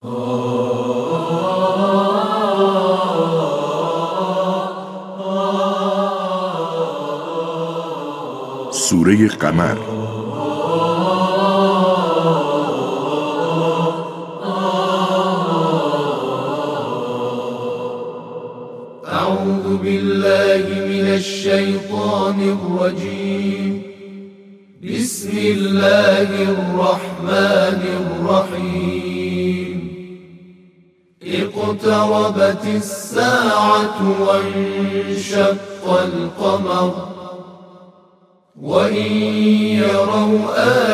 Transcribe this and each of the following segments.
سورة قمر. أعوذ بالله من الشيطان الرجيم. بسم الله الرحمن الرحيم. اقتربت الساعة وانشق القمر وإن يروا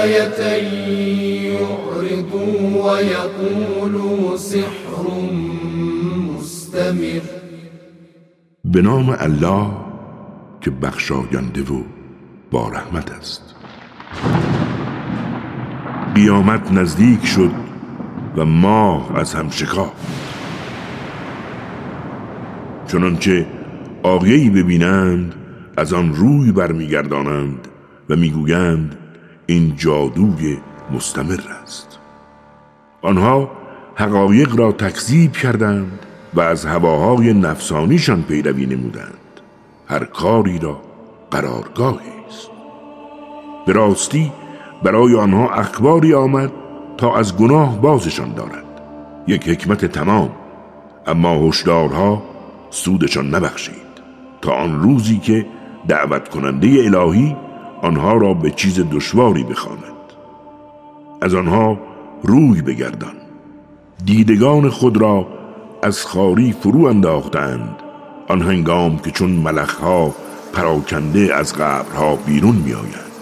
آية يعرضوا ويقولوا سحر مستمر. به نام الله که بخشاینده و با رحمت است. قیامت نزدیک شد و ماه از هم شکافت. چنانچه آیهای ببینند از آن روی برمیگردانند و می‌گویند این جادوی مستمر است. آنها حقایق را تکذیب کردند و از هواهای نفسانیشان پیروی نمودند. هر کاری را قرارگاهی است. به راستی برای آنها اخباری آمد تا از گناه بازشان دارد. یک حکمت تمام اما هشدارها سودشان نبخشید. تا آن روزی که دعوت کننده الهی آنها را به چیز دشواری بخواند. از آنها روی بگردان. دیدگان خود را از خاری فرو انداختند. آن هنگام که چون ملخها پراکنده از قبرها بیرون می آیند.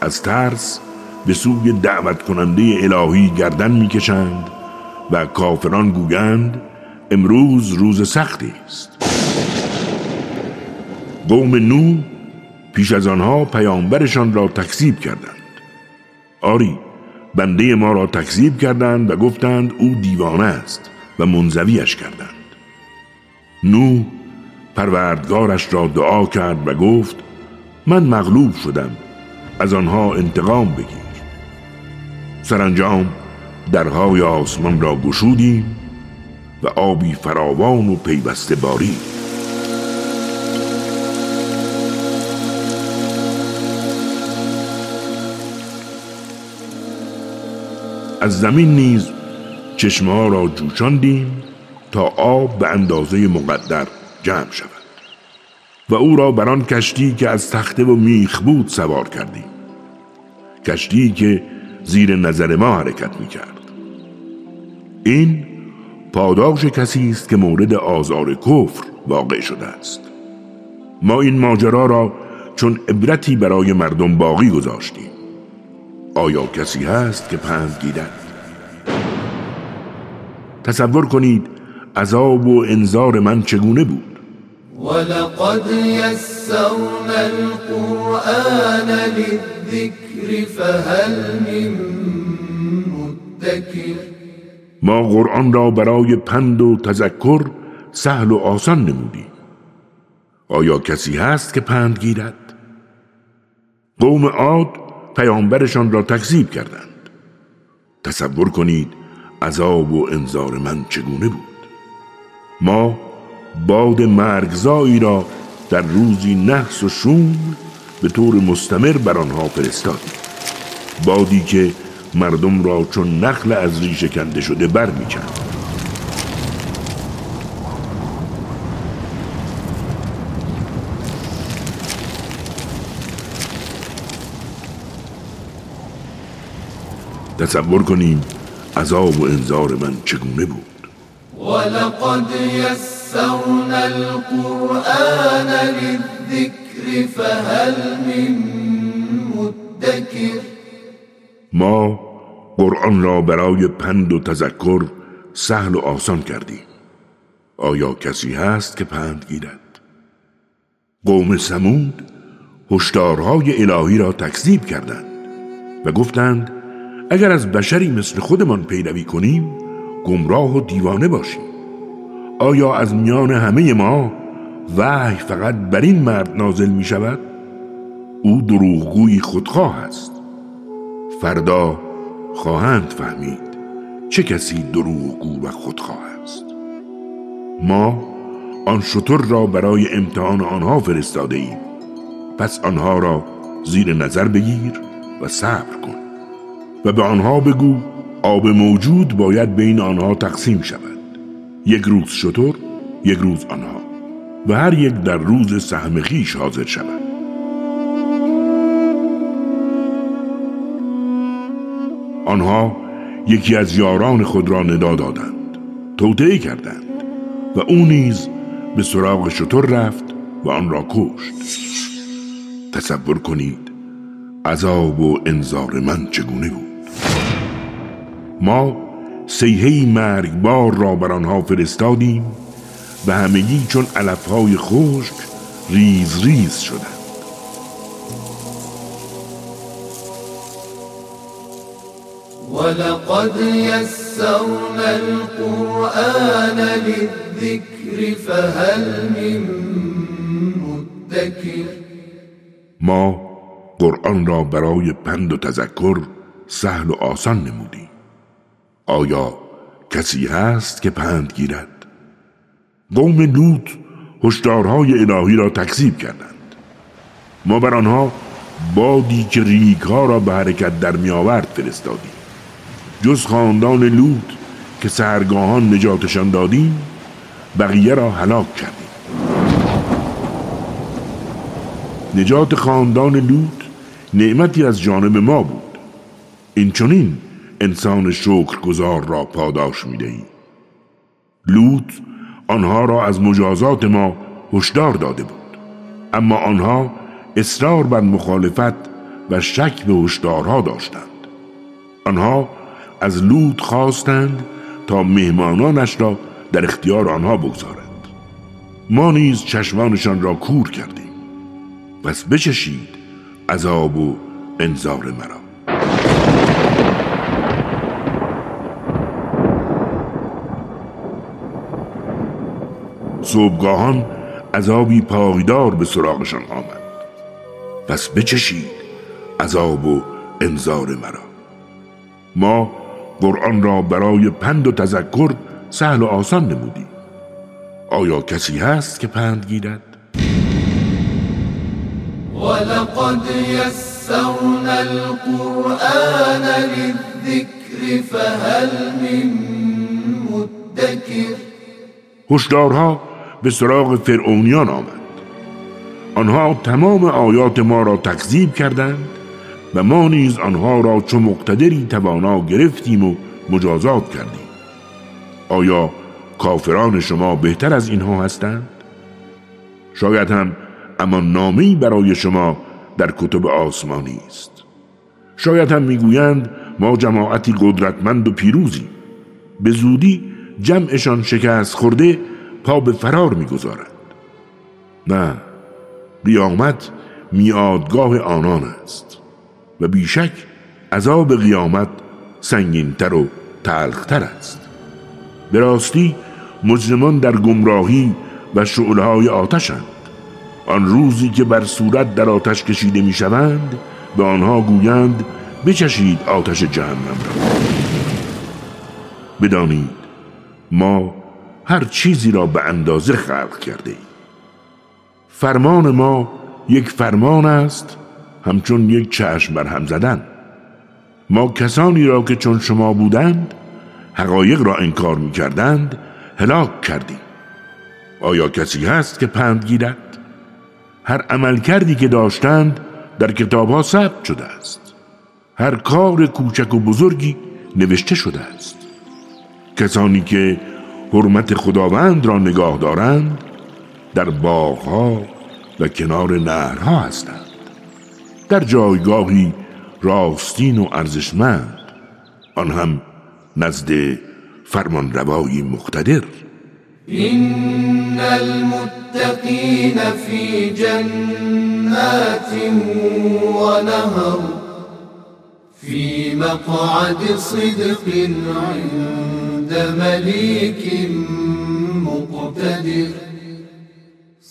از ترس به سوی دعوت کننده الهی گردن می‌کشند و کافران گویند امروز روز سختی است. قوم نو پیش از آنها پیامبرشان را تکذیب کردند. آری بنده ما را تکذیب کردند و گفتند او دیوانه است و منزویش کردند. نو پروردگارش را دعا کرد و گفت من مغلوب شدم از آنها انتقام بگیر. سرانجام درهای آسمان را گشودیم و آبی فراوان و پیوسته باری. از زمین نیز چشمه را جوشاندیم تا آب به اندازه مقدر جمع شود. و او را بر آن کشتی که از تخته و میخ بود سوار کردیم. کشتی که زیر نظر ما حرکت می کرد این پاداش کسی است که مورد آزار کفر واقع شده است. ما این ماجرا را چون عبرتی برای مردم باقی گذاشتیم. آیا کسی هست که پند گیرد؟ تصور کنید عذاب و انذار من چگونه بود؟ ولقد يسرنا القرآن للذكر فهل من مدكر؟ ما قرآن را برای پند و تذکر سهل و آسان نمودیم. آیا کسی هست که پند گیرد؟ قوم عاد پیامبرشان را تکذیب کردند. تصور کنید عذاب و انذار من چگونه بود. ما باد مرگزایی را در روزی نحس و شوم به طور مستمر بر آنها فرستادیم. بادی که مردم را چون نخل از ریشه کنده شده بر می‌کند تصور کنیم عذاب و انذار من چگونه بود. ولقد يسرنا القرآن للذكر فهل من مدكر؟ ما قرآن را برای پند و تذکر سهل و آسان کردیم. آیا کسی هست که پند گیرد؟ قوم سمود هشدارهای الهی را تکذیب کردند و گفتند اگر از بشری مثل خودمان پیروی کنیم گمراه و دیوانه باشیم. آیا از میان همه ما وحی فقط بر این مرد نازل می شود؟ او دروغگوی خودخواه است. فردا خواهند فهمید چه کسی دروغگو و خودخواه است. ما آن شطر را برای امتحان آنها فرستاده ایم. پس آنها را زیر نظر بگیر و صبر کن و به آنها بگو آب موجود باید بین آنها تقسیم شود. یک روز شطر یک روز آنها و هر یک در روز سهم خیش حاضر شود. آنها یکی از یاران خود را ندا دادند توطعه کردند و او نیز به سراغ شطر رفت و آن را کشت. تصور کنید عذاب و انذار من چگونه بود. ما سیهی مرگبار را بر آنها فرستادیم و همگی چون علفهای خشک ریز ریز شدند. ولقد يسرنا القرآن للذكر فهل من مدكر؟ ما قرآن را برای پند و تذکر سهل و آسان نمودیم. آیا کسی هست که پند گیرد؟ قوم لوط هشدارهای الهی را تکذیب کردند. ما بر آنها بادی که ریگ ها را به حرکت در میآورد فرستادیم. جز خاندان لوط که سرگاهان نجاتشان دادیم بقیه را هلاک کردیم. نجات خاندان لوط نعمتی از جانب ما بود. این چونین انسان شکرگزار را پاداش می‌دهی. لوط آنها را از مجازات ما هشدار داده بود. اما آنها اصرار بر مخالفت و شک به هشدارها داشتند. آنها از لوط خواستند تا مهمانانش را در اختیار آنها بگذارد ما نیز چشمانشان را کور کردیم. پس بچشید عذاب و انذار مرا. صبحگاهان عذابی پایدار به سراغشان آمد. پس بچشید عذاب و انذار مرا. ما قرآن را برای پند و تذکر سهل و آسان نمودیم آیا کسی هست که پند گیرد؟ ولقد يسرنا القرآن للذكر فهل من مدكر. هشدارها به سراغ فرعونیان آمد. آنها تمام آیات ما را تکذیب کردند و ما نیز آنها را چو مقتدری توانا گرفتیم و مجازات کردیم. آیا کافران شما بهتر از اینها هستند؟ شاید هم اما نامی برای شما در کتب آسمانی است. شاید هم می‌گویند ما جماعتی قدرتمند و پیروزی. به زودی جمعشان شکست خورده پا به فرار می‌گذارند نه قیامت میادگاه آنان است. و بیشک عذاب قیامت سنگینتر و تلختر است. به راستی مجرمان در گمراهی و شعله آتشند. آن روزی که بر صورت در آتش کشیده می‌شوند به آنها گویند بچشید آتش جهنم را. بدانید ما هر چیزی را به اندازه خلق کرده ایم فرمان ما یک فرمان است همچون یک چشم بر هم زدن. ما کسانی را که چون شما بودند حقایق را انکار می کردند هلاک کردیم. آیا کسی هست که پند گیرد؟ هر عمل کردی که داشتند در کتاب ها ثبت شده است. هر کار کوچک و بزرگی نوشته شده است. کسانی که حرمت خداوند را نگاه دارند در باغها و کنار نهرها هستند. در جایگاهی راستین و ارزشمند آن هم نزد فرمان روایی مقتدر. این المتقین فی جنات و نهر فی مقعد صدق عند ملیک مقتدر.